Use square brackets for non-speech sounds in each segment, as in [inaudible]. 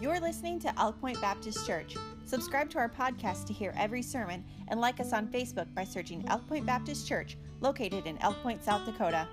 You're listening to Elk Point Baptist Church. Subscribe to our podcast to hear every sermon and like us on Facebook by searching Elk Point Baptist Church, located in Elk Point, South Dakota.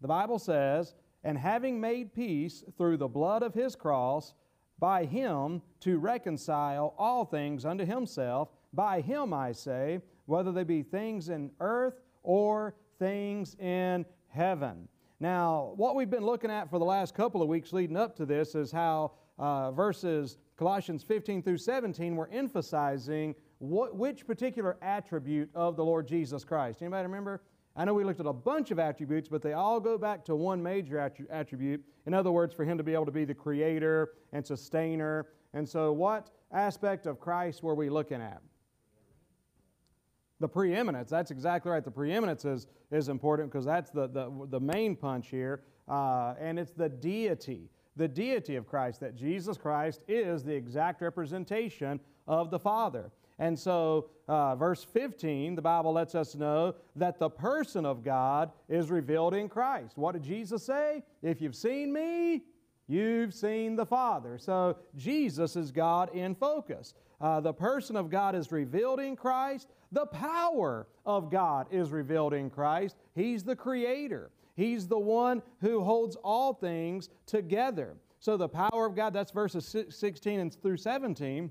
The Bible says, And having made peace through the blood of his cross, by him to reconcile all things unto himself, by him I say, whether they be things in earth or things in heaven. Now, what we've been looking at for the last couple of weeks leading up to this is how uh, verses Colossians 15 through 17 were emphasizing what, which particular attribute of the Lord Jesus Christ. Anybody remember? I know we looked at a bunch of attributes, but they all go back to one major attribute. In other words, for Him to be able to be the creator and sustainer. And so, what aspect of Christ were we looking at? The preeminence. That's exactly right. The preeminence is, is important because that's the, the, the main punch here. Uh, and it's the deity, the deity of Christ, that Jesus Christ is the exact representation of the Father. And so, uh, verse 15, the Bible lets us know that the person of God is revealed in Christ. What did Jesus say? If you've seen me, you've seen the Father. So, Jesus is God in focus. Uh, the person of God is revealed in Christ. The power of God is revealed in Christ. He's the Creator, He's the one who holds all things together. So, the power of God, that's verses 16 and through 17.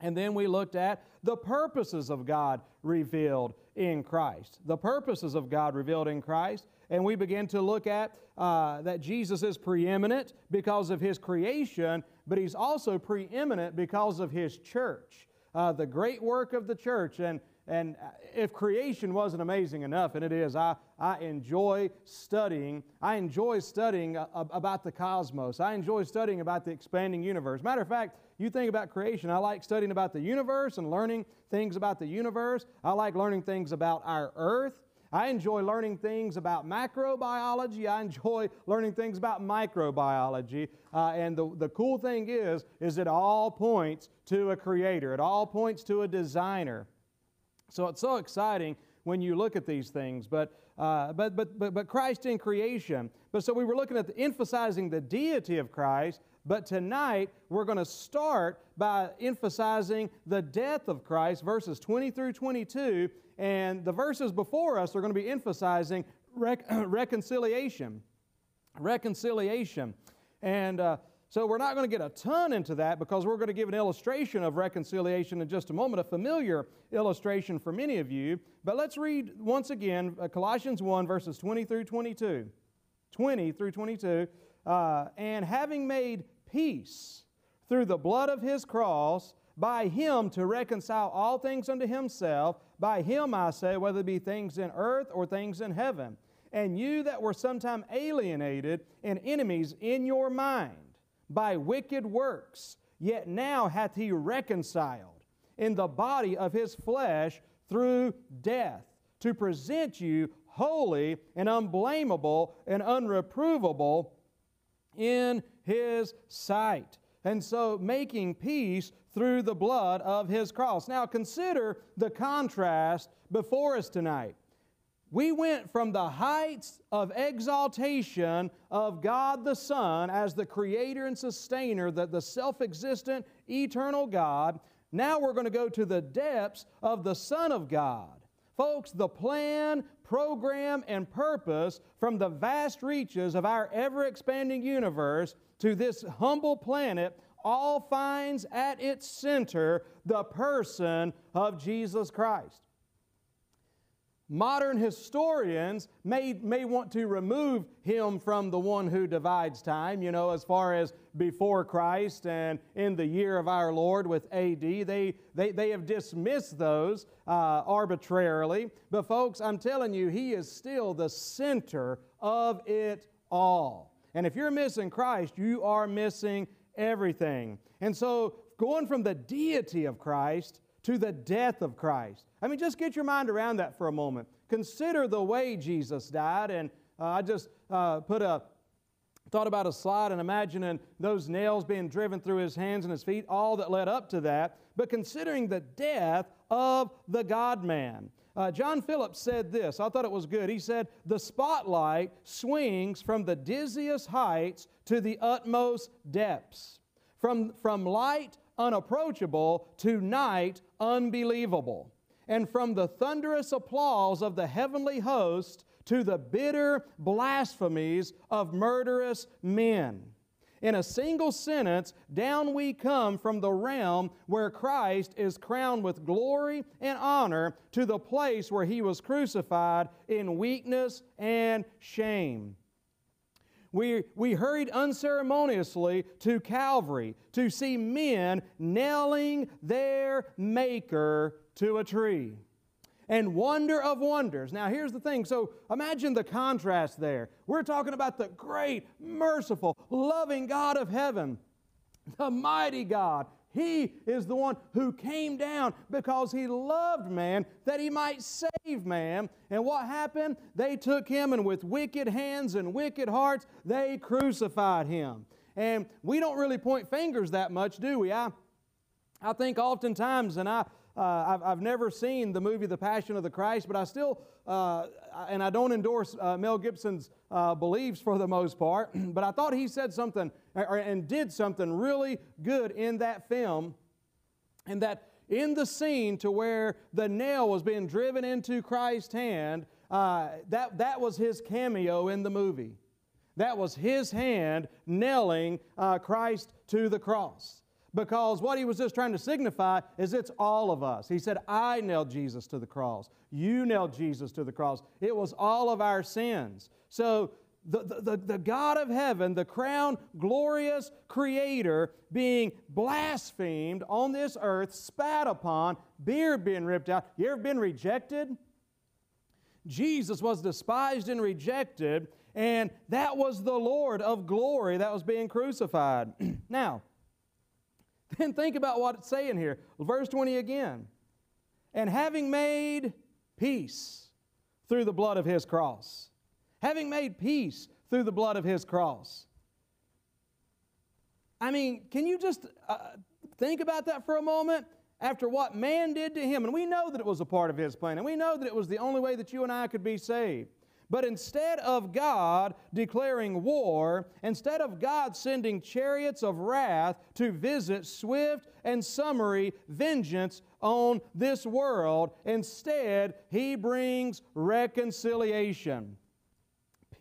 And then we looked at the purposes of God revealed in Christ. The purposes of God revealed in Christ. And we begin to look at uh, that Jesus is preeminent because of his creation, but he's also preeminent because of his church. Uh, the great work of the church. And and if creation wasn't amazing enough, and it is, I, I enjoy studying. I enjoy studying uh, about the cosmos. I enjoy studying about the expanding universe. Matter of fact, you think about creation. I like studying about the universe and learning things about the universe. I like learning things about our earth. I enjoy learning things about macrobiology. I enjoy [laughs] learning things about microbiology. Uh, and the, the cool thing is, is it all points to a creator. It all points to a designer. So it's so exciting when you look at these things. But, uh, but, but, but, but Christ in creation. But so we were looking at the, emphasizing the deity of Christ. But tonight we're going to start by emphasizing the death of Christ, verses 20 through 22. And the verses before us are going to be emphasizing rec- [clears throat] reconciliation. Reconciliation. And uh, so we're not going to get a ton into that because we're going to give an illustration of reconciliation in just a moment, a familiar illustration for many of you. But let's read once again uh, Colossians 1, verses 20 through 22. 20 through 22. Uh, and having made peace through the blood of his cross, by him to reconcile all things unto himself, by him I say, whether it be things in earth or things in heaven. And you that were sometime alienated and enemies in your mind by wicked works, yet now hath he reconciled in the body of his flesh through death, to present you holy and unblameable and unreprovable in his sight. And so making peace through the blood of his cross. Now consider the contrast before us tonight. We went from the heights of exaltation of God the Son as the creator and sustainer, the, the self existent, eternal God. Now we're going to go to the depths of the Son of God. Folks, the plan, program, and purpose from the vast reaches of our ever expanding universe to this humble planet all finds at its center the person of Jesus Christ. Modern historians may, may want to remove him from the one who divides time, you know, as far as before Christ and in the year of our Lord with AD. They, they, they have dismissed those uh, arbitrarily. But, folks, I'm telling you, he is still the center of it all. And if you're missing Christ, you are missing everything. And so, going from the deity of Christ to the death of Christ. I mean, just get your mind around that for a moment. Consider the way Jesus died. And uh, I just uh, put a thought about a slide and imagining those nails being driven through his hands and his feet, all that led up to that. But considering the death of the God man, Uh, John Phillips said this. I thought it was good. He said, The spotlight swings from the dizziest heights to the utmost depths, from, from light unapproachable to night unbelievable, and from the thunderous applause of the heavenly host to the bitter blasphemies of murderous men. In a single sentence, down we come from the realm where Christ is crowned with glory and honor to the place where he was crucified in weakness and shame. We, we hurried unceremoniously to Calvary to see men nailing their Maker to a tree and wonder of wonders. Now, here's the thing. So imagine the contrast there. We're talking about the great, merciful, loving God of heaven, the mighty God. He is the one who came down because he loved man that he might save man. And what happened? They took him and with wicked hands and wicked hearts, they crucified him. And we don't really point fingers that much, do we? I, I think oftentimes, and I, uh, I've, I've never seen the movie The Passion of the Christ, but I still, uh, and I don't endorse uh, Mel Gibson's uh, beliefs for the most part, [clears throat] but I thought he said something or, and did something really good in that film, and that in the scene to where the nail was being driven into Christ's hand, uh, that, that was his cameo in the movie. That was his hand nailing uh, Christ to the cross because what he was just trying to signify is it's all of us. He said, I nailed Jesus to the cross. You nailed Jesus to the cross. It was all of our sins. So the, the, the God of heaven, the crown glorious creator, being blasphemed on this earth, spat upon, beard being ripped out. You ever been rejected? Jesus was despised and rejected, and that was the Lord of glory that was being crucified. [clears throat] now, [laughs] then think about what it's saying here. Verse 20 again. And having made peace through the blood of his cross. Having made peace through the blood of his cross. I mean, can you just uh, think about that for a moment? After what man did to him, and we know that it was a part of his plan, and we know that it was the only way that you and I could be saved. But instead of God declaring war, instead of God sending chariots of wrath to visit swift and summary vengeance on this world, instead, He brings reconciliation,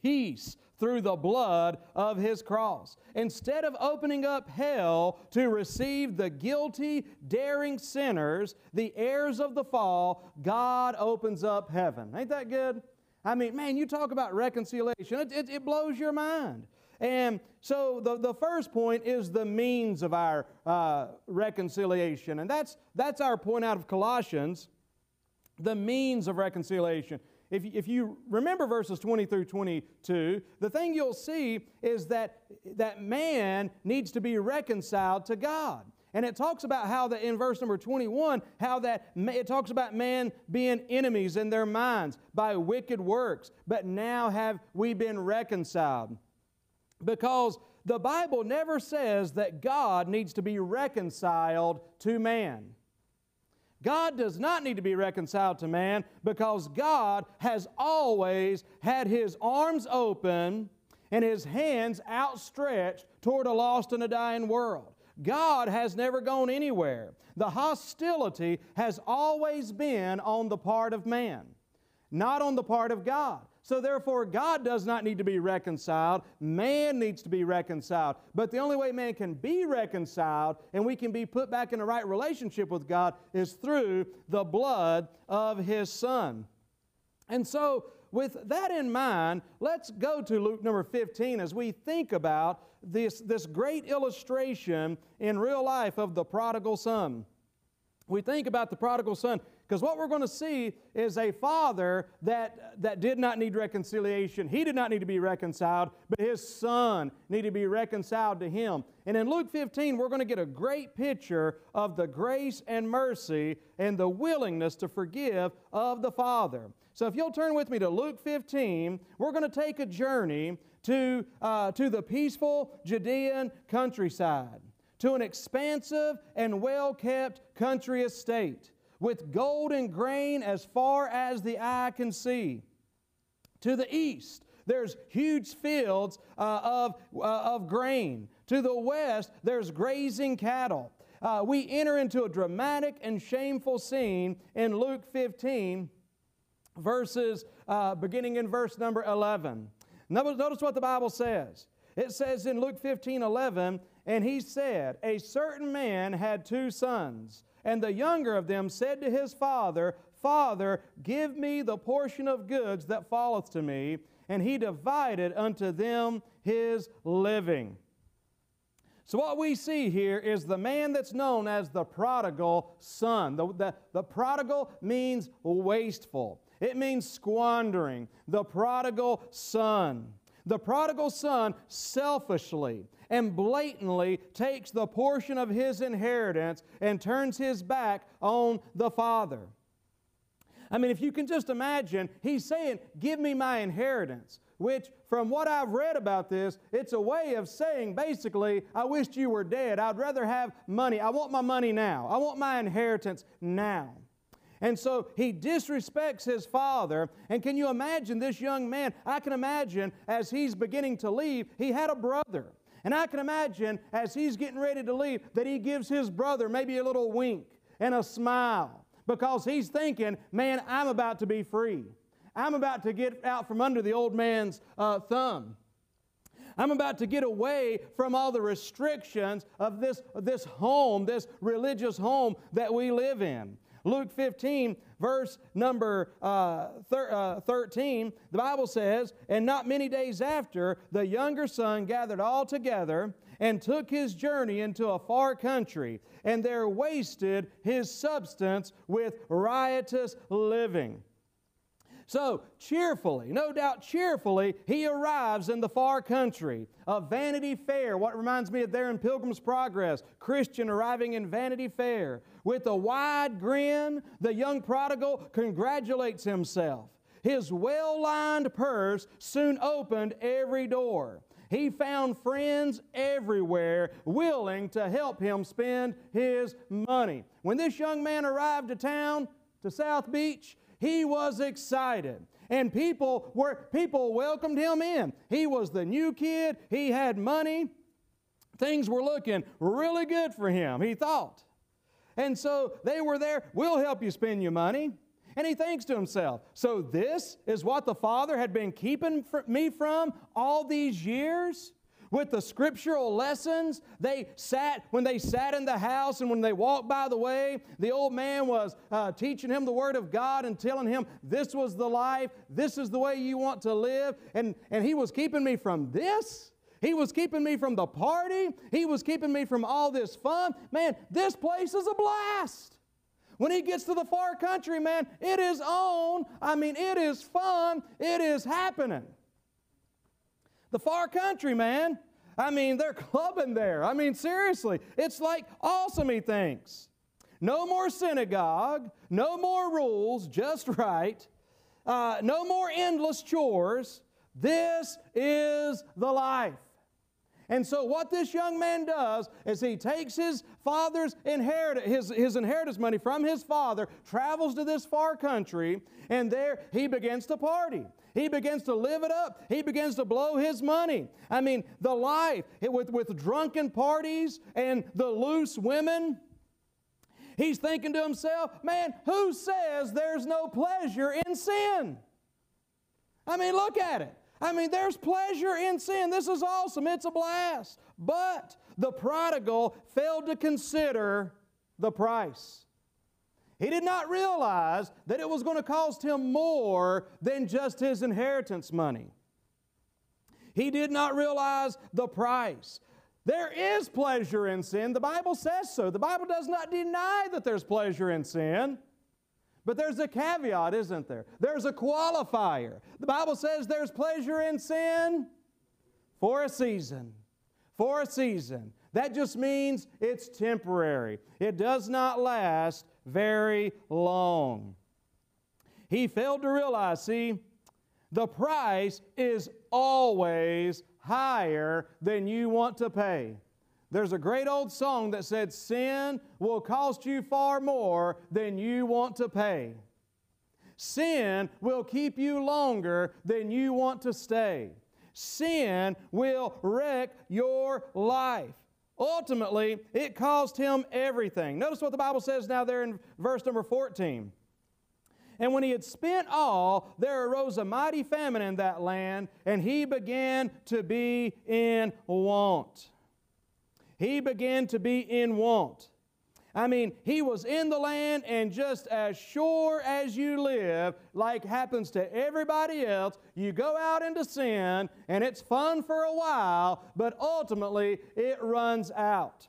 peace through the blood of His cross. Instead of opening up hell to receive the guilty, daring sinners, the heirs of the fall, God opens up heaven. Ain't that good? I mean, man, you talk about reconciliation, it, it, it blows your mind. And so the, the first point is the means of our uh, reconciliation. And that's, that's our point out of Colossians the means of reconciliation. If, if you remember verses 20 through 22, the thing you'll see is that, that man needs to be reconciled to God. And it talks about how that in verse number 21, how that it talks about man being enemies in their minds by wicked works, but now have we been reconciled. Because the Bible never says that God needs to be reconciled to man. God does not need to be reconciled to man because God has always had his arms open and his hands outstretched toward a lost and a dying world. God has never gone anywhere. The hostility has always been on the part of man, not on the part of God. So, therefore, God does not need to be reconciled. Man needs to be reconciled. But the only way man can be reconciled and we can be put back in the right relationship with God is through the blood of His Son. And so, with that in mind, let's go to Luke number 15 as we think about this, this great illustration in real life of the prodigal son. We think about the prodigal son because what we're going to see is a father that, that did not need reconciliation. He did not need to be reconciled, but his son needed to be reconciled to him. And in Luke 15, we're going to get a great picture of the grace and mercy and the willingness to forgive of the father. So if you'll turn with me to Luke 15, we're going to take a journey to, uh, to the peaceful Judean countryside, to an expansive and well kept country estate with golden grain as far as the eye can see. To the east, there's huge fields uh, of, uh, of grain. To the west, there's grazing cattle. Uh, we enter into a dramatic and shameful scene in Luke 15, verses uh, beginning in verse number 11. Notice, notice what the Bible says. It says in Luke 15, 11, and he said, A certain man had two sons, and the younger of them said to his father, Father, give me the portion of goods that falleth to me. And he divided unto them his living. So, what we see here is the man that's known as the prodigal son. The, the, the, prodigal means wasteful, it means squandering. The prodigal son. The prodigal son selfishly and blatantly takes the portion of his inheritance and turns his back on the father. I mean, if you can just imagine, he's saying, Give me my inheritance, which, from what I've read about this, it's a way of saying basically, I wished you were dead. I'd rather have money. I want my money now. I want my inheritance now. And so he disrespects his father. And can you imagine this young man? I can imagine as he's beginning to leave, he had a brother. And I can imagine as he's getting ready to leave that he gives his brother maybe a little wink and a smile because he's thinking, man, I'm about to be free. I'm about to get out from under the old man's uh, thumb. I'm about to get away from all the restrictions of this, this home, this religious home that we live in. Luke 15, verse number uh, thir- uh, 13, the Bible says, And not many days after, the younger son gathered all together and took his journey into a far country, and there wasted his substance with riotous living. So, cheerfully, no doubt cheerfully, he arrives in the far country of Vanity Fair. What reminds me of there in Pilgrim's Progress, Christian arriving in Vanity Fair. With a wide grin, the young prodigal congratulates himself. His well lined purse soon opened every door. He found friends everywhere willing to help him spend his money. When this young man arrived to town, to South Beach, he was excited. And people were people welcomed him in. He was the new kid, he had money. Things were looking really good for him, he thought. And so they were there, we'll help you spend your money. And he thinks to himself, so this is what the Father had been keeping me from all these years? with the scriptural lessons. They sat, when they sat in the house and when they walked by the way, the old man was uh, teaching him the Word of God and telling him, This was the life, this is the way you want to live. And, and he was keeping me from this. He was keeping me from the party. He was keeping me from all this fun. Man, this place is a blast. When he gets to the far country, man, it is on. I mean, it is fun. It is happening. The far country, man. I mean, they're [laughs] clubbing there. I mean, seriously, it's like awesome, he thinks. No more synagogue, no more rules, just right. Uh, no more endless chores. This is the life. And so, what this young man does is he takes his father's inheritance, his, his inheritance money from his father, travels to this far country, and there he begins to party. He begins to live it up. He begins to blow his money. I mean, the life with, with drunken parties and the loose women. He's thinking to himself, man, who says there's no pleasure in sin? I mean, look at it. I mean, there's pleasure in sin. This is awesome. It's a blast. But the prodigal failed to consider the price. He did not realize that it was going to cost him more than just his inheritance money. He did not realize the price. There is pleasure in sin. The Bible says so. The Bible does not deny that there's pleasure in sin. But there's a caveat, isn't there? There's a qualifier. The Bible says there's pleasure in sin for a season. For a season. That just means it's temporary. It does not last very long. He failed to realize, see, the price is always higher than you want to pay. There's a great old song that said, Sin will cost you far more than you want to pay. Sin will keep you longer than you want to stay. Sin will wreck your life. Ultimately, it cost him everything. Notice what the Bible says now there in verse number 14. And when he had spent all, there arose a mighty famine in that land, and he began to be in want. He began to be in want. I mean, he was in the land, and just as sure as you live, like happens to everybody else, you go out into sin, and it's fun for a while, but ultimately it runs out.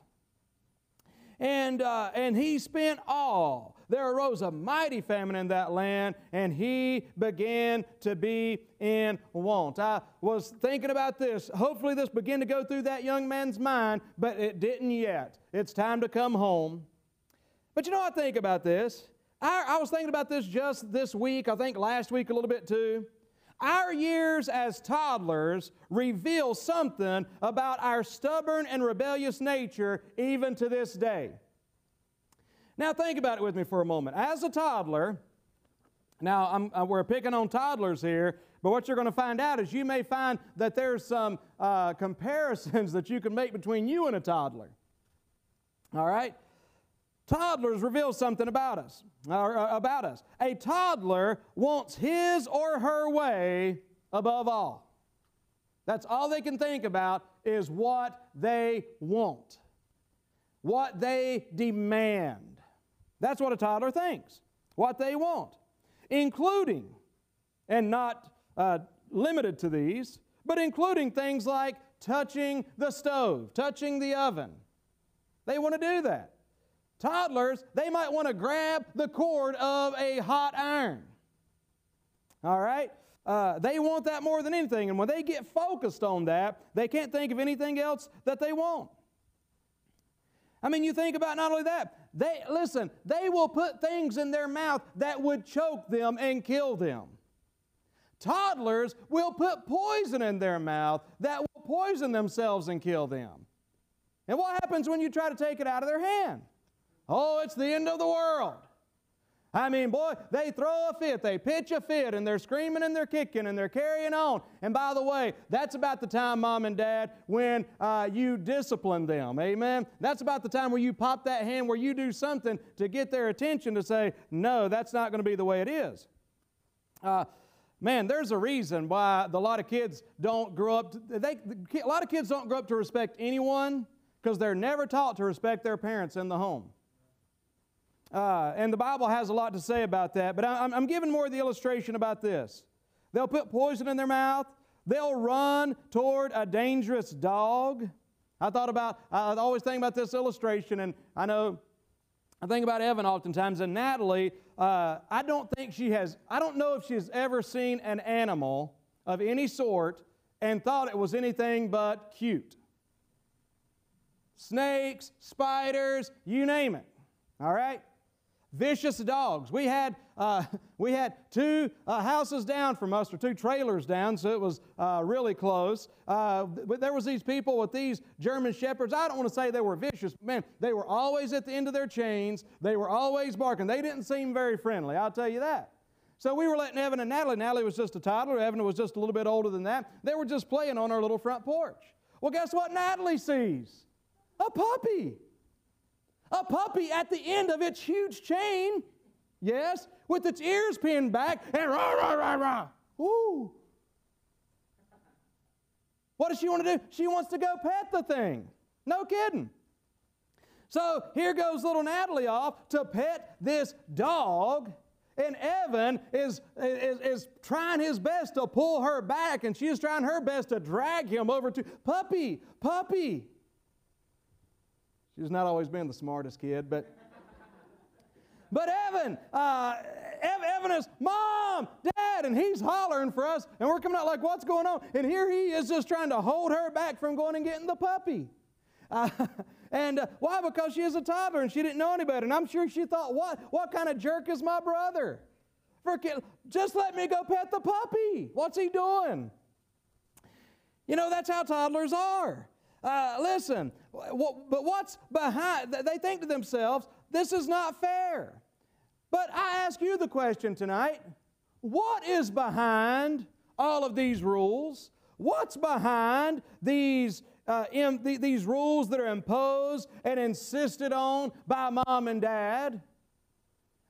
And, uh, and he spent all. There arose a mighty famine in that land, and he began to be in want. I was thinking about this. Hopefully, this began to go through that young man's mind, but it didn't yet. It's time to come home. But you know, I think about this. I, I was thinking about this just this week, I think last week a little bit too. Our years as toddlers reveal something about our stubborn and rebellious nature even to this day. Now, think about it with me for a moment. As a toddler, now I'm, uh, we're picking on toddlers here, but what you're going to find out is you may find that there's some uh, [laughs] comparisons that you can make between you and a toddler. All right? Toddlers reveal something about us, or, uh, about us. A toddler wants his or her way above all. That's all they can think about is what they want, what they demand. That's what a toddler thinks, what they want, including, and not uh, limited to these, but including things like touching the stove, touching the oven. They want to do that. Toddlers, they might want to grab the cord of a hot iron. All right? Uh, they want that more than anything. And when they get focused on that, they can't think of anything else that they want. I mean, you think about not only that, they listen, they will put things in their mouth that would choke them and kill them. Toddlers will put poison in their mouth that will poison themselves and kill them. And what happens when you try to take it out of their hand? Oh, it's the end of the world. I mean, boy, they throw a fit, they pitch a fit, and they're screaming and they're kicking and they're carrying on. And by the way, that's about the time, mom and dad, when uh, you discipline them. Amen? That's about the time where you pop that hand, where you do something to get their attention to say, no, that's not going to be the way it is. Uh, man, there's a reason why a lot of kids don't grow up, to, they, a lot of kids don't grow up to respect anyone because they're never taught to respect their parents in the home. Uh, and the Bible has a lot to say about that, but I'm, I'm giving more of the illustration about this. They'll put poison in their mouth, they'll run toward a dangerous dog. I thought about, I always think about this illustration, and I know, I think about Evan oftentimes, and Natalie, uh, I don't think she has, I don't know if she's ever seen an animal of any sort and thought it was anything but cute. Snakes, spiders, you name it. All right? Vicious dogs. We had, uh, [laughs] we had two uh, houses down from us, or two trailers down, so it was uh, really close. Uh, but there was these people with these German shepherds. I don't want to say they were vicious, but man, they were always at the end of their chains. They were always barking. They didn't seem very friendly, I'll tell you that. So we were letting Evan and Natalie. Natalie was just a toddler. Evan was just a little bit older than that. They were just playing on our little front porch. Well, guess what Natalie sees? A puppy. A puppy at the end of its huge chain, yes, with its ears pinned back and rah, rah, rah, rah. Ooh. What does she want to do? She wants to go pet the thing. No kidding. So here goes little Natalie off to pet this dog. And Evan is, is, is trying his best to pull her back, and she is trying her best to drag him over to puppy, puppy. She's not always been the smartest kid, but. [laughs] But Evan, uh, Evan is mom, dad, and he's hollering for us, and we're coming out like, what's going on? And here he is just trying to hold her back from going and getting the puppy. Uh, [laughs] and uh, why? Because she is a toddler and she didn't know any better. And I'm sure she thought, what, what kind of jerk is my brother? For, just let me go pet the puppy. What's he doing? You know, that's how toddlers are. Uh, listen, but what's behind? They think to themselves, this is not fair. But I ask you the question tonight what is behind all of these rules? What's behind these, uh, in, th- these rules that are imposed and insisted on by mom and dad?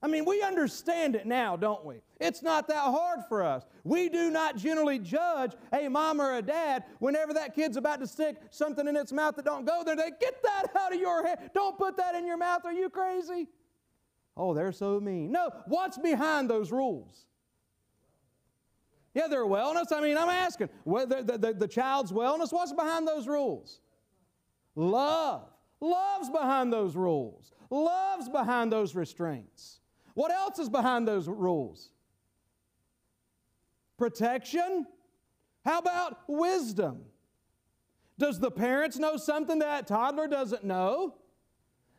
I mean, we understand it now, don't we? It's not that hard for us. We do not generally judge a mom or a dad whenever that kid's about to stick something in its mouth that don't go there. They get that out of your head. Don't put that in your mouth. Are you crazy? Oh, they're so mean. No, what's behind those rules? Yeah, their wellness. I mean, I'm asking, whether the, the, the child's wellness, what's behind those rules? Love. Love's behind those rules. Love's behind those restraints. What else is behind those rules? Protection? How about wisdom? Does the parents know something that toddler doesn't know?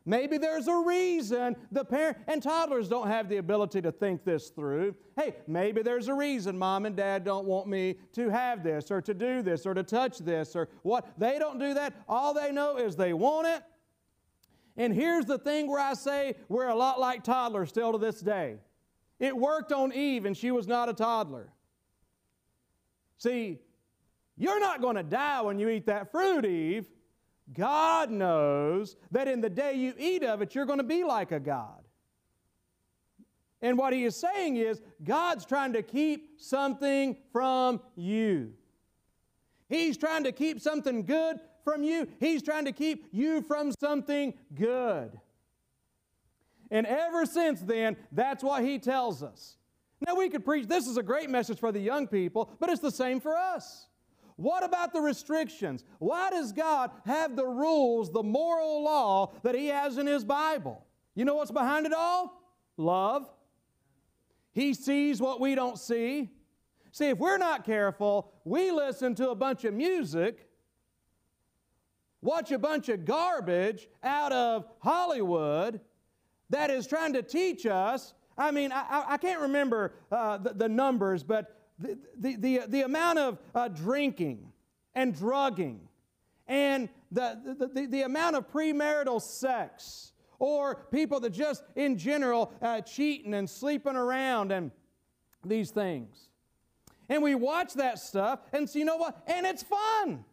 Maybe there's a reason the parent and toddlers don't have the ability to think this through. Hey, maybe there's a reason mom and dad don't want me to have this or to do this or to touch this or what. They don't do that. All they know is they want it and here's the thing where I say we're a lot like toddlers still to this day. It worked on Eve, and she was not a toddler. See, you're not going to die when you eat that fruit, Eve. God knows that in the day you eat of it, you're going to be like a God. And what he is saying is, God's trying to keep something from you. He's trying to keep something good from you. He's trying to keep you from something good. And ever since then, that's what he tells us. Now, we could preach, this is a great message for the young people, but it's the same for us. What about the restrictions? Why does God have the rules, the moral law that He has in His Bible? You know what's behind it all? Love. He sees what we don't see. See, if we're not careful, we listen to a bunch of music watch a bunch of garbage out of Hollywood that is trying to teach us. I mean, I, I can't remember uh, the, the, numbers, but the, the, the, the amount of uh, drinking and drugging and the, the, the, the, amount of premarital sex or people that just in general uh, cheating and sleeping around and these things. And we watch that stuff and see, you know what? And it's fun.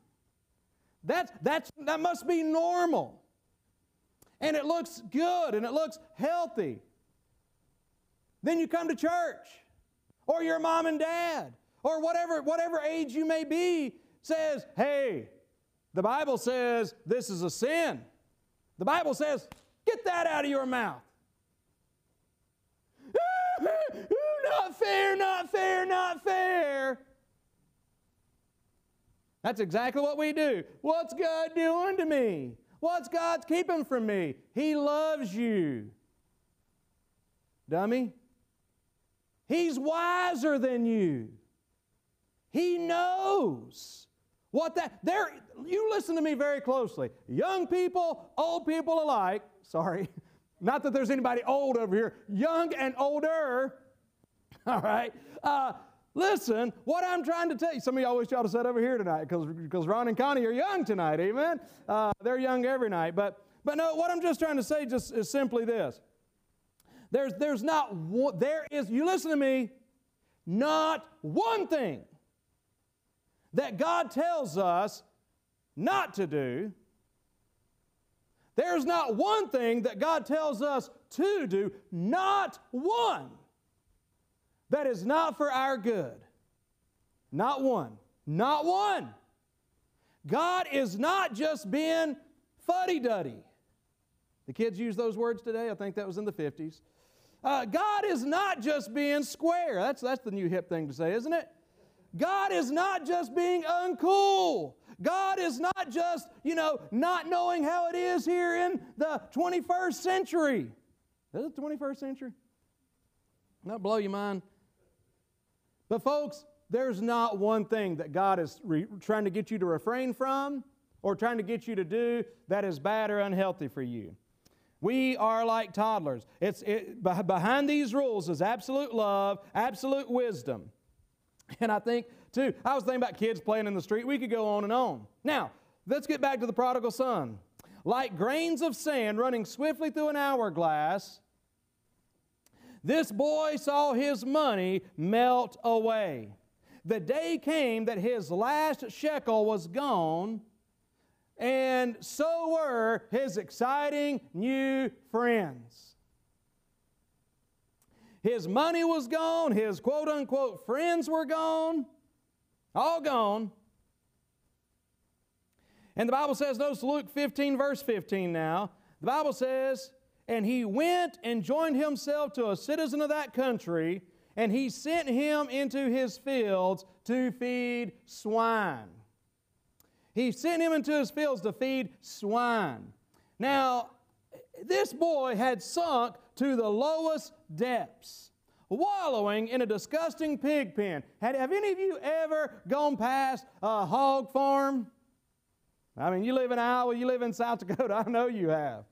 That's, that's, that must be normal. And it looks good and it looks healthy. Then you come to church, or your mom and dad, or whatever, whatever age you may be, says, hey, the Bible says this is a sin. The Bible says, get that out of your mouth. [laughs] not fair, not fair, not fair. That's exactly what we do. What's God doing to me? What's God keeping from me? He loves you. Dummy. He's wiser than you. He knows what that there you listen to me very closely. Young people, old people alike. Sorry. [laughs] Not that there's anybody old over here. Young and older. [laughs] All right. Uh, Listen, what I'm trying to tell you, some of y'all try to sit over here tonight because Ron and Connie are young tonight, amen? Uh, they're young every night. But, but no, what I'm just trying to say just is simply this. There's, there's not one, there is, you listen to me, not one thing that God tells us not to do. There's not one thing that God tells us to do, not one that is not for our good. Not one. Not one. God is not just being fuddy duddy. The kids use those words today. I think that was in the 50s. Uh, God is not just being square. That's, that's the new hip thing to say, isn't it? God is not just being uncool. God is not just, you know, not knowing how it is here in the 21st century. Is it the 21st century? Not blow your mind. But, folks, there's not one thing that God is re- trying to get you to refrain from or trying to get you to do that is bad or unhealthy for you. We are like toddlers. It's, it, behind these rules is absolute love, absolute wisdom. And I think, too, I was thinking about kids playing in the street. We could go on and on. Now, let's get back to the prodigal son. Like grains of sand running swiftly through an hourglass, this boy saw his money melt away. The day came that his last shekel was gone, and so were his exciting new friends. His money was gone, his quote unquote friends were gone, all gone. And the Bible says, notice Luke 15, verse 15 now. The Bible says, and he went and joined himself to a citizen of that country, and he sent him into his fields to feed swine. He sent him into his fields to feed swine. Now, this boy had sunk to the lowest depths, wallowing in a disgusting pig pen. Had, have any of you ever gone past a hog farm? I mean, you live in Iowa, you live in South Dakota, [laughs] I know you have.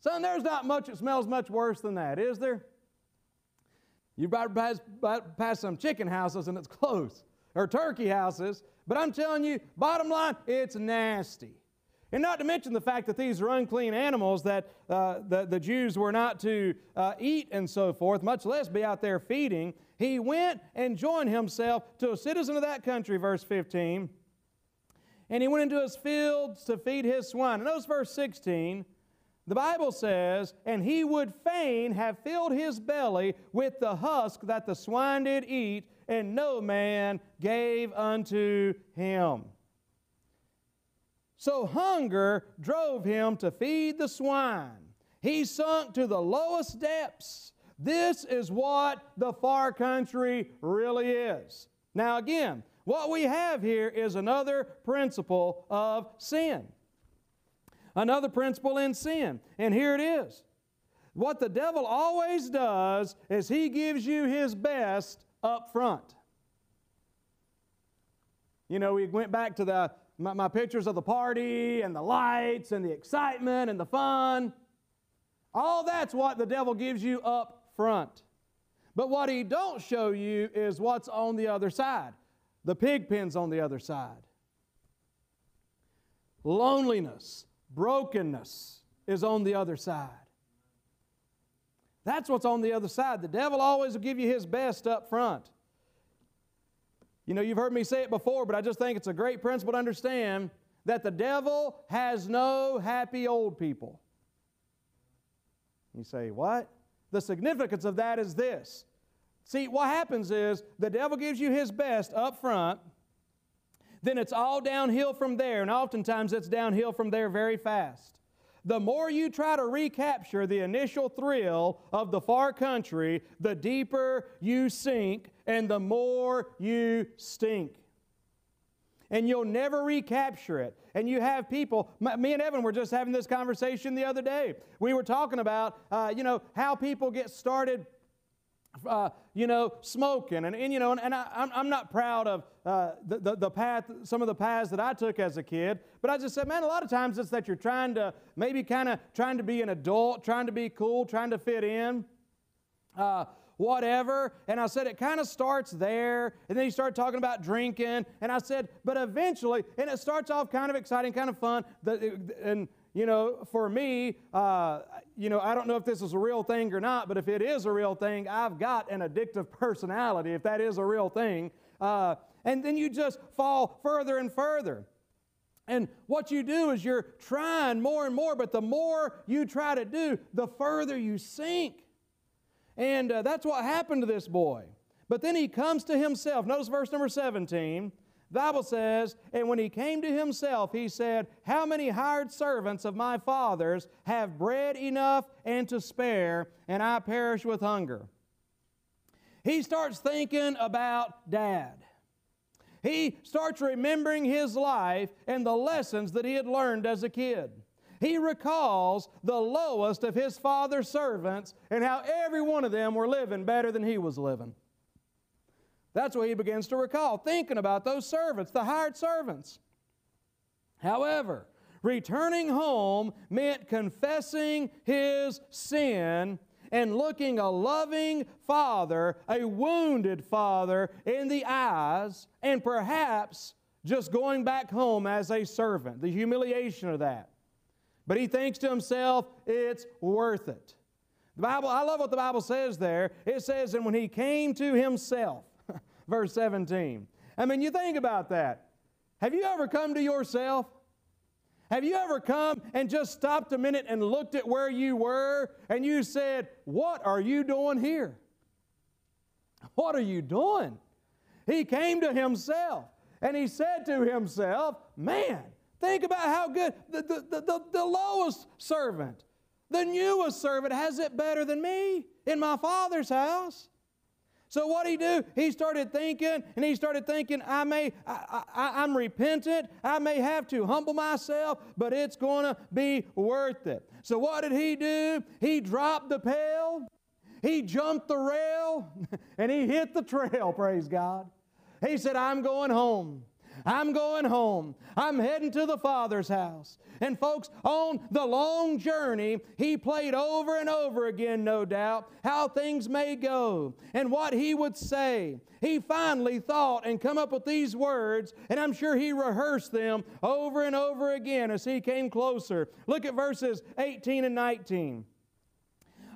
Son, there's not much that smells much worse than that, is there? You have pass, pass some chicken houses and it's [laughs] close, or turkey houses, but I'm telling you, bottom line, it's nasty. And not to mention the fact that these are unclean animals that uh, the, the Jews were not to uh, eat and so forth, much less be out there feeding. He went and joined himself to a citizen of that country, verse 15 and he went into his fields to feed his swine. And notice verse 16. The Bible says, And he would fain have filled his belly with the husk that the swine did eat, and no man gave unto him. So hunger drove him to feed the swine. He sunk to the lowest depths. This is what the far country really is. Now, again, what we have here is another principle of sin. Another principle in sin. And here it is. What the devil always does is he gives you his best up front. You know, we went back to the my, my pictures of the party and the lights and the excitement and the fun. All that's what the devil gives you up front. But what he don't show you is what's on the other side. The pig pen's on the other side. Loneliness, brokenness is on the other side. That's what's on the other side. The devil always will give you his best up front. You know, you've heard me say it before, but I just think it's a great principle to understand that the devil has no happy old people. You say, what? The significance of that is this See, what happens is the devil gives you his best up front, then it's all downhill from there, and oftentimes it's downhill from there very fast. The more you try to recapture the initial thrill of the far country, the deeper you sink and the more you stink. And you'll never recapture it. And you have people, me and Evan were just having this conversation the other day. We were talking about, uh, you know, how people get started uh, you know, smoking. And, and you know, and, and I, am not proud of uh, the, the, the, path, some of the paths that I took as a kid, but I just said, man, a lot of times it's that you're trying to, maybe kind of trying to be an adult, trying to be cool, trying to fit in. Uh, whatever. And I said, it kind of starts there. And then you start talking about drinking. And I said, but eventually, and it starts off kind of exciting, kind of fun. The, and you know, for me, uh, you know, I don't know if this is a real thing or not, but if it is a real thing, I've got an addictive personality, if that is a real thing. Uh, and then you just fall further and further. And what you do is you're trying more and more, but the more you try to do, the further you sink. And uh, that's what happened to this boy. But then he comes to himself. Notice verse number 17. Bible says, And when he came to himself, he said, How many hired servants of my father's have bread enough and to spare, and I perish with hunger? He starts thinking about dad. He starts remembering his life and the lessons that he had learned as a kid. He recalls the lowest of his father's servants and how every one of them were living better than he was living. That's what he begins to recall, thinking about those servants, the hired servants. However, returning home meant confessing his sin and looking a loving father, a wounded father, in the eyes, and perhaps just going back home as a servant, the humiliation of that. But he thinks to himself, it's worth it. The Bible, I love what the Bible says there. It says, and when he came to himself, verse 17. I mean, you think about that. Have you ever come to yourself? Have you ever come and just stopped a minute and looked at where you were and you said, What are you doing here? What are you doing? He came to himself and he said to himself, Man, think about how good the, the, the, the, lowest servant, the newest servant has it better than me in my father's house. So what he do? He started thinking, and he started thinking, I may, I, I, I'm repentant. I may have to humble myself, but it's going to be worth it. So what did he do? He dropped the pail, he jumped the rail, [laughs] and he hit the trail. [laughs] Praise God. He said, I'm going home. I'm going home. I'm heading to the Father's house. And folks, on the long journey, he played over and over again, no doubt, how things may go and what he would say. He finally thought and come up with these words, and I'm sure he rehearsed them over and over again as he came closer. Look at verses 18 and 19.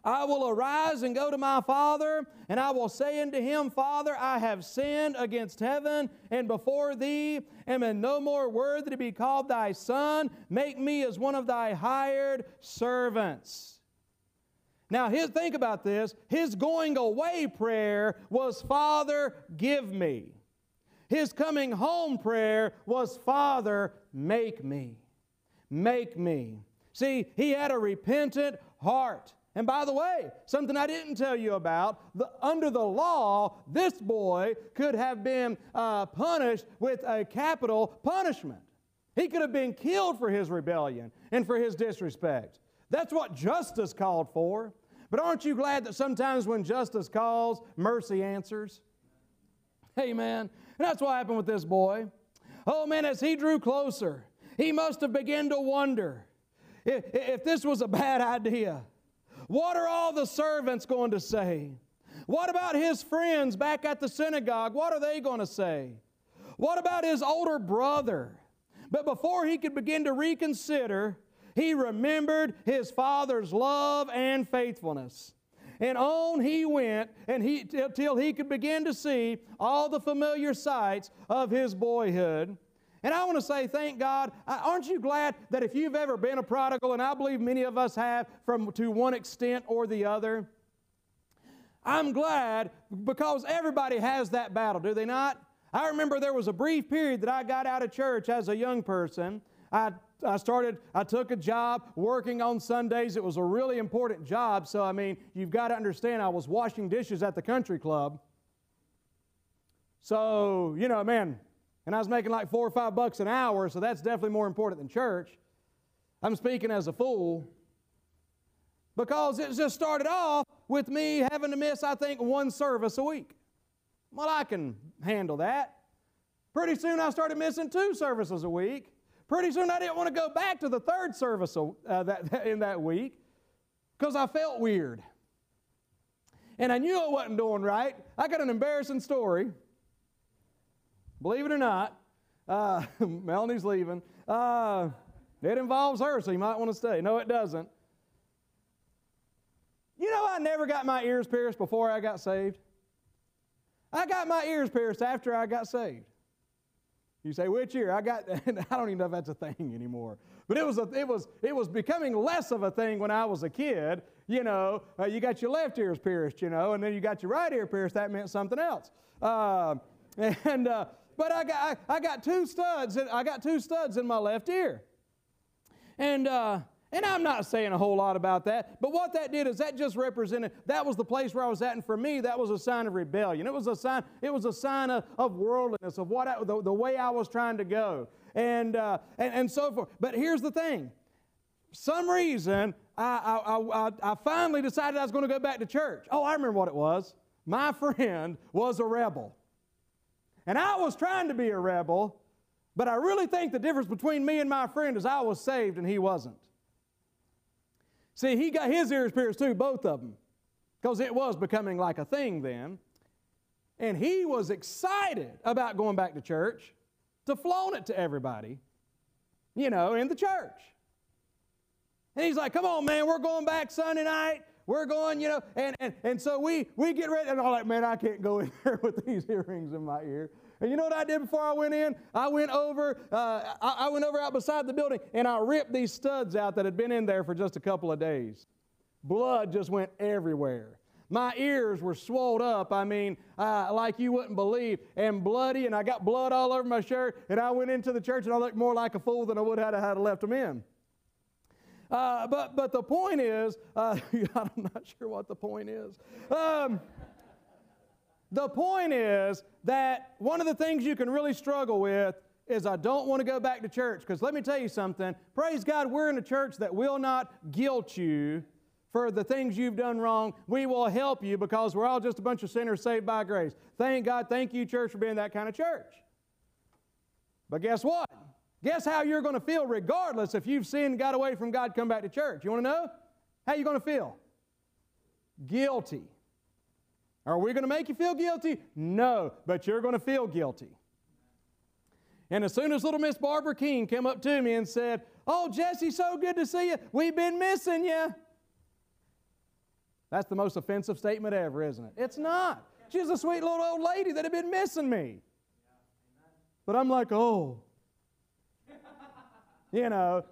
I will arise and go to my father, and I will say unto him, Father, I have sinned against heaven and before thee, am no more worthy to be called thy son. Make me as one of thy hired servants. Now, his, think about this. His going away prayer was, Father, give me. His coming home prayer was, Father, make me. Make me. See, he had a repentant heart. And by the way, something I didn't tell you about, the, under the law, this boy could have been uh, punished with a capital punishment. He could have been killed for his rebellion and for his disrespect. That's what justice called for. But aren't you glad that sometimes when justice calls, mercy answers? Amen. And that's what happened with this boy. Oh man, as he drew closer, he must have begun to wonder if, if this was a bad idea. What are all the servants going to say? What about his friends back at the synagogue? What are they going to say? What about his older brother? But before he could begin to reconsider, he remembered his father's love and faithfulness. And on he went and he, till he could begin to see all the familiar sights of his boyhood. And I want to say, thank God. Aren't you glad that if you've ever been a prodigal, and I believe many of us have from to one extent or the other, I'm glad because everybody has that battle, do they not? I remember there was a brief period that I got out of church as a young person. I, I started, I took a job working on Sundays. It was a really important job. So, I mean, you've got to understand, I was washing dishes at the country club. So, you know, man, and I was making like four or five bucks an hour, so that's definitely more important than church. I'm speaking as a fool because it just started off with me having to miss, I think, one service a week. Well, I can handle that. Pretty soon I started missing two services a week. Pretty soon I didn't want to go back to the third service uh, in that week because I felt weird. And I knew I wasn't doing right. I got an embarrassing story. Believe it or not, uh, [laughs] Melanie's leaving. Uh, it involves her, so you might want to stay. No, it doesn't. You know, I never got my ears pierced before I got saved. I got my ears pierced after I got saved. You say, which ear? I got, [laughs] I don't even know if that's a thing anymore. But it was, a, it was, it was becoming less of a thing when I was a kid. You know, uh, you got your left ears pierced, you know, and then you got your right ear pierced. That meant something else. Uh, [laughs] and, uh, but I got, I, I got two studs. I got two studs in my left ear. And, uh, and I'm not saying a whole lot about that, but what that did is that just represented, that was the place where I was at, and for me, that was a sign of rebellion. It was a sign, it was a sign of, of worldliness, of what I, the, the way I was trying to go, and, uh, and, and so forth. But here's the thing. some reason, I, I, I, I finally decided I was going to go back to church. Oh, I remember what it was. My [laughs] friend was a rebel. And I was trying to be a rebel, but I really think the difference between me and my friend is I was saved and he wasn't. See, he got his ears pierced too, both of them, because it was becoming like a thing then. And he was excited about going back to church. to flaunt it to everybody, you know, in the church. And he's like, come on, man, we're going back Sunday night. We're going, you know, and, and, and so we, we get ready, and I'm like, man, I can't go in [laughs] there with these earrings in my ear. And you know what I did before I went in? I went over, uh, I, I went over out beside the building, and I ripped these studs out that had been in there for just a couple of days. Blood just went everywhere. My ears were swelled up, I mean, uh, like you wouldn't believe, and bloody, and I got blood all over my shirt, and I went into the church and I looked more like a fool than I would had I left them in. Uh, but, but the point is, uh, [laughs] I'm not sure what the point is. Um, the point is that one of the things you can really struggle with is I don't want to go back to church. Because let me tell you something. Praise God, we're in a church that will not guilt you for the things you've done wrong. We will help you because we're all just a bunch of sinners saved by grace. Thank God, thank you, church, for being that kind of church. But guess what? Guess how you're going to feel regardless if you've sinned, got away from God, come back to church. You want to know? How you going to feel? Guilty. Are we going to make you feel guilty? No, but you're going to feel guilty. And as soon as little Miss Barbara King came up to me and said, Oh, Jesse, so good to see you. We've been missing you. That's the most offensive statement ever, isn't it? It's not. She's a sweet little old lady that had been missing me. But I'm like, oh. You know,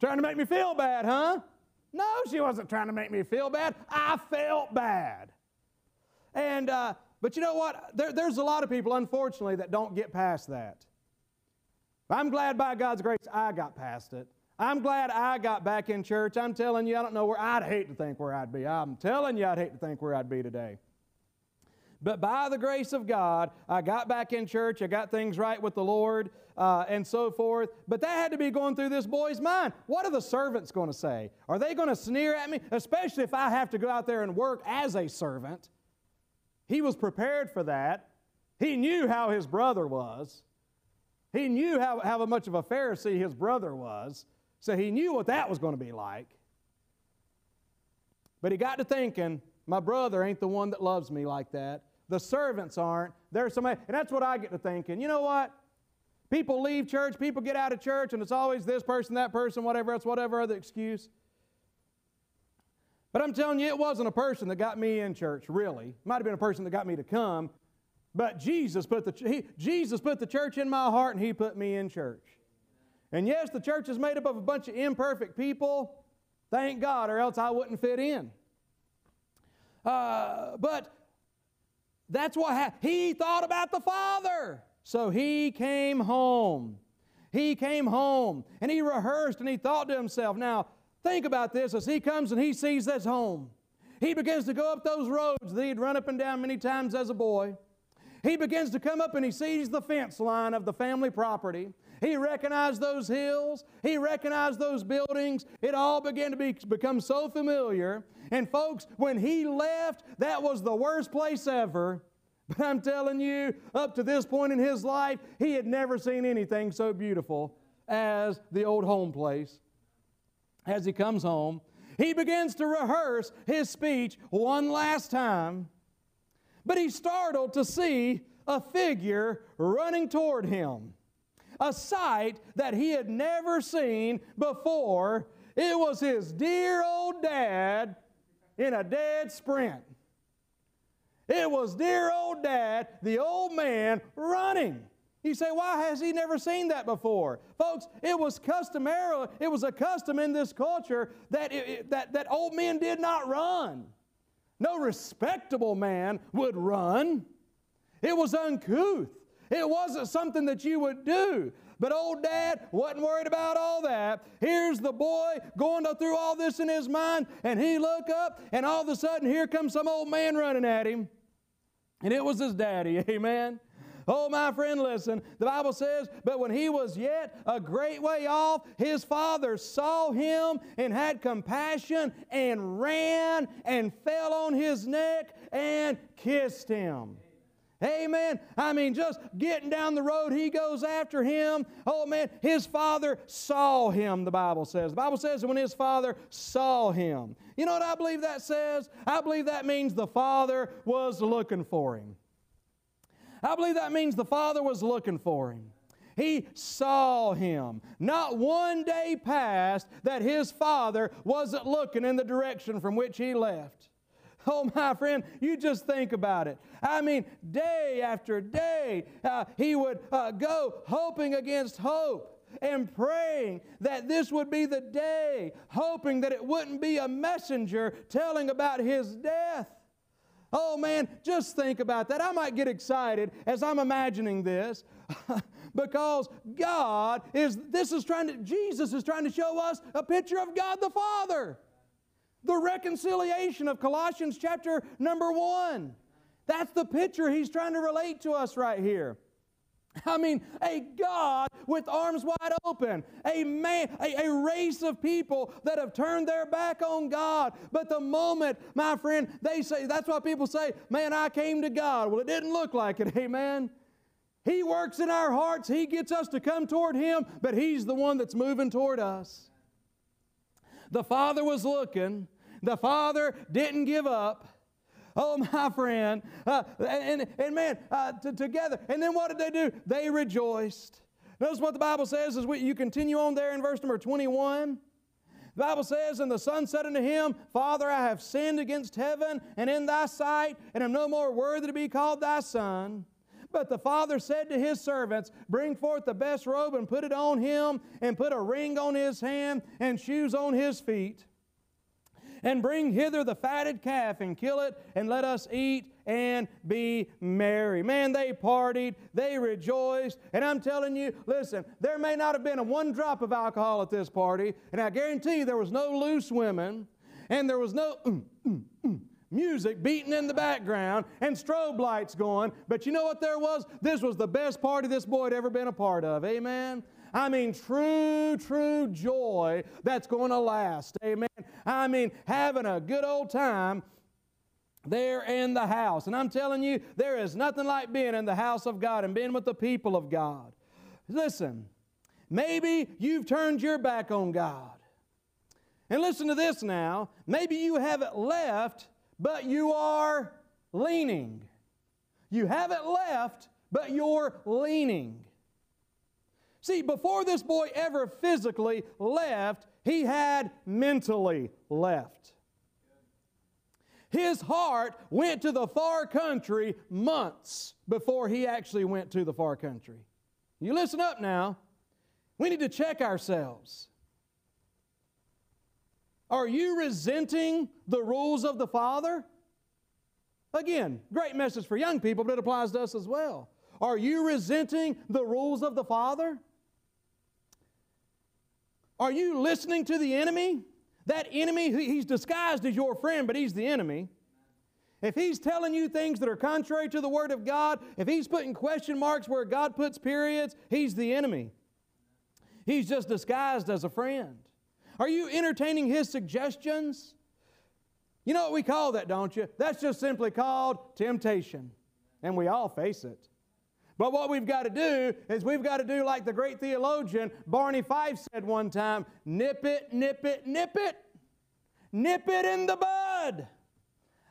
trying to make me feel bad, huh? No, she wasn't trying to make me feel bad. I felt bad. And, uh, but you know what? There, there's a lot of people, unfortunately, that don't get past that. I'm glad by God's grace I got past it. I'm glad I got back in church. I'm telling you, I don't know where I'd hate to think where I'd be. I'm telling you, I'd hate to think where I'd be today. But by the grace of God, I got back in church. I got things right with the Lord uh, and so forth. But that had to be going through this boy's mind. What are the servants going to say? Are they going to sneer at me? Especially if I have to go out there and work as a servant. He was prepared for that. He knew how his brother was. He knew how, how much of a Pharisee his brother was. So he knew what that was going to be like. But he got to thinking, my brother ain't the one that loves me like that. The servants aren't. There's somebody, and that's what I get to thinking. You know what? People leave church, people get out of church, and it's always this person, that person, whatever else, whatever other excuse. But I'm telling you, it wasn't a person that got me in church, really. It might have been a person that got me to come, but Jesus put the, he, Jesus put the church in my heart and He put me in church. And yes, the church is made up of a bunch of imperfect people. Thank God, or else I wouldn't fit in. Uh, but that's what happened. He thought about the Father. So he came home. He came home and he rehearsed and he thought to himself, now think about this as he comes and he sees this home. He begins to go up those roads that he'd run up and down many times as a boy. He begins to come up and he sees the fence line of the family property. He recognized those hills. He recognized those buildings. It all began to be, become so familiar. And folks, when he left, that was the worst place ever. But I'm telling you, up to this point in his life, he had never seen anything so beautiful as the old home place. As he comes home, he begins to rehearse his speech one last time, but he's startled to see a figure running toward him a sight that he had never seen before. It was his dear old dad in a dead sprint. It was dear old dad, the old man, running. You say, why has he never seen that before? Folks, it was customary, it was a custom in this culture that, it, that, that old men did not run. No respectable man would run. It was uncouth. It wasn't something that you would do. But old dad wasn't worried about all that. Here's the boy going through all this in his mind, and he look up, and all of a sudden here comes some old man running at him. And it was his daddy, [laughs] amen. Oh, my friend, listen. The Bible says, But when he was yet a great way off, his father saw him and had compassion and ran and fell on his neck and kissed him. Amen. I mean, just getting down the road, he goes after him. Oh man, his father saw him, the Bible says. The Bible says when his father saw him. You know what I believe that says? I believe that means the father was looking for him. I believe that means the Father was looking for him. He saw him. Not one day passed that his father wasn't looking in the direction from which he left. Oh, my friend, you just think about it. I mean, day after day, uh, he would uh, go hoping against hope and praying that this would be the day, hoping that it wouldn't be a messenger telling about his death. Oh man, just think about that. I might get excited as I'm imagining this [laughs] because God is, this is trying to, Jesus is trying to show us a picture of God the Father. The reconciliation of Colossians chapter number one. That's the picture he's trying to relate to us right here. I mean, a God with arms wide open, a man, a, a, race of people that have turned their back on God. But the moment, my friend, they say, that's why people say, man, I came to God. Well, it didn't look like it, [laughs] amen. He works in our hearts, He gets us to come toward Him, but He's the one that's moving toward us. The Father was looking, the Father didn't give up. Oh, my friend. Uh, and, and man, uh, t- together. And then what did they do? They rejoiced. Notice what the Bible says as we, you continue on there in verse number 21. The Bible says, And the son said unto him, Father, I have sinned against heaven and in thy sight, and am no more worthy to be called thy son. But the father said to his servants, Bring forth the best robe and put it on him, and put a ring on his hand and shoes on his feet and bring hither the fatted calf and kill it, and let us eat and be merry. Man, they partied, they rejoiced, and I'm telling you, listen, there may not have been a one drop of alcohol at this party, and I guarantee you there was no loose women, and there was no mm, mm, mm, music beating in the background, and strobe lights going. But you know what there was? This was the best party this boy had ever been a part of. Amen. I mean, true, true joy that's going to last. Amen. I mean, having a good old time there in the house. And I'm telling you, there is nothing like being in the house of God and being with the people of God. Listen, maybe you've turned your back on God. And listen to this now. Maybe you haven't left, but you are leaning. You haven't left, but you're leaning. See, before this boy ever physically left, he had mentally left. His heart went to the far country months before he actually went to the far country. You listen up now. We need to check ourselves. Are you resenting the rules of the Father? Again, great message for young people, but it applies to us as well. Are you resenting the rules of the Father? Are you listening to the enemy? That enemy, he's disguised as your friend, but he's the enemy. If he's telling you things that are contrary to the Word of God, if he's putting question marks where God puts periods, he's the enemy. He's just disguised as a friend. Are you entertaining his suggestions? You know what we call that, don't you? That's just simply called temptation. And we all face it. But what we've got to do is we've got to do like the great theologian Barney Fife said one time nip it, nip it, nip it. Nip it in the bud.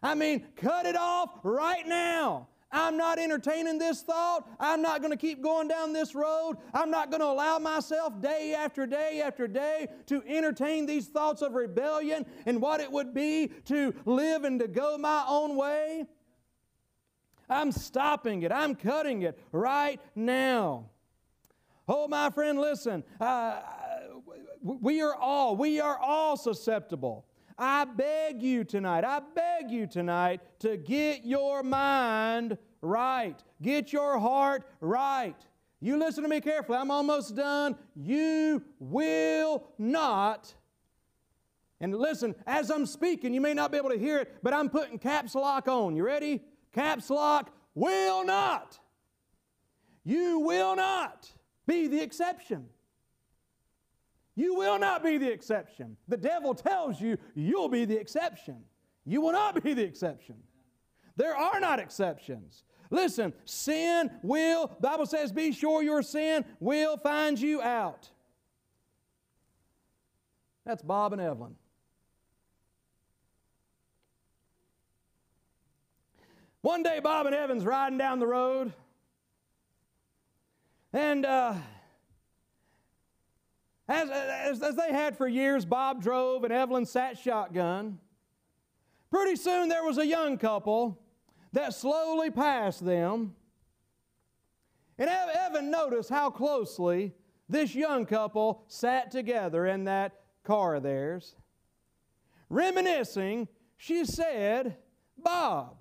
I mean, cut it off right now. I'm not entertaining this thought. I'm not going to keep going down this road. I'm not going to allow myself day after day after day to entertain these thoughts of rebellion and what it would be to live and to go my own way. I'm stopping it. I'm cutting it right now. Oh, my friend, listen. Uh, we are all, we are all susceptible. I beg you tonight, I beg you tonight to get your mind right. Get your heart right. You listen to me carefully. I'm almost done. You will not. And listen, as I'm speaking, you may not be able to hear it, but I'm putting caps lock on. You ready? Caps lock, will not. You will not be the exception. You will not be the exception. The devil tells you you'll be the exception. You will not be the exception. There are not exceptions. Listen, sin will, Bible says, be sure your sin will find you out. That's Bob and Evelyn. One day, Bob and Evan's riding down the road. And uh, as, as, as they had for years, Bob drove and Evelyn sat shotgun. Pretty soon there was a young couple that slowly passed them. And Evan noticed how closely this young couple sat together in that car of theirs. Reminiscing, she said, Bob,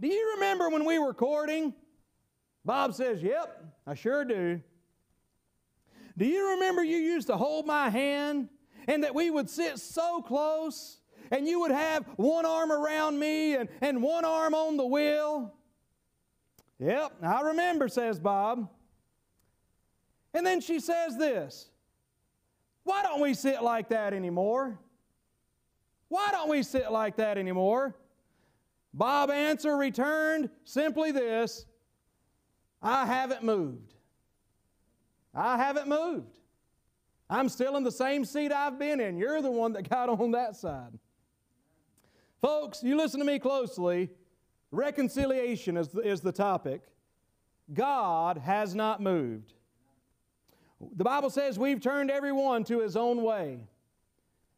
do you remember when we were courting? Bob says, Yep, I sure do. Do you remember you used to hold my hand and that we would sit so close and you would have one arm around me and, and one arm on the wheel? Yep, I remember, says Bob. And then she says this Why don't we sit like that anymore? Why don't we sit like that anymore? Bob answer returned simply this I haven't moved. I haven't moved. I'm still in the same seat I've been in. You're the one that got on that side. Folks, you listen to me closely. Reconciliation is the, is the topic. God has not moved. The Bible says we've turned everyone to his own way.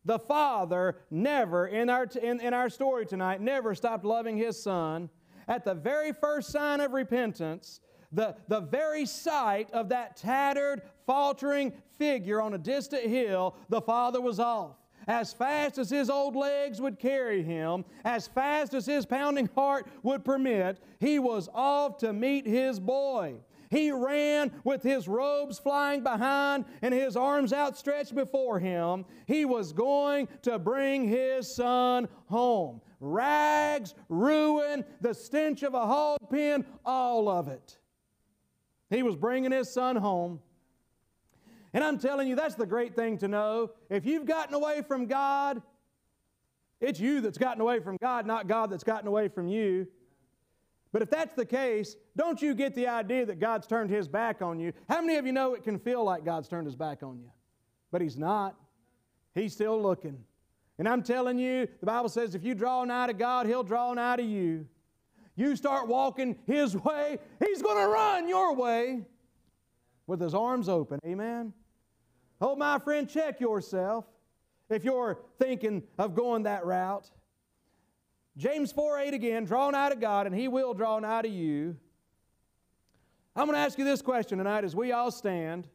The Father never, in our, in, in our story tonight, never stopped loving his Son. At the very first sign of repentance, the, the very sight of that tattered, faltering figure on a distant hill, the Father was off. As fast as his old legs would carry him, as fast as his pounding heart would permit, he was off to meet his boy. He ran with his robes flying behind and his arms outstretched before him. He was going to bring his son home. Rags, ruin, the stench of a hog pen, all of it. He was bringing his son home. And I'm telling you, that's the great thing to know. If you've gotten away from God, it's you that's gotten away from God, not God that's gotten away from you. But if that's the case, don't you get the idea that God's turned his back on you? How many of you know it can feel like God's turned his back on you? But he's not. He's still looking. And I'm telling you, the Bible says if you draw nigh to God, he'll draw nigh to you. You start walking his way, he's going to run your way with his arms open. Amen. Oh, my friend, check yourself if you're thinking of going that route. James 4 8 again, draw nigh to God, and He will draw nigh to you. I'm going to ask you this question tonight as we all stand.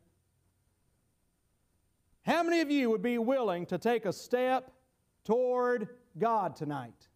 How many of you would be willing to take a step toward God tonight?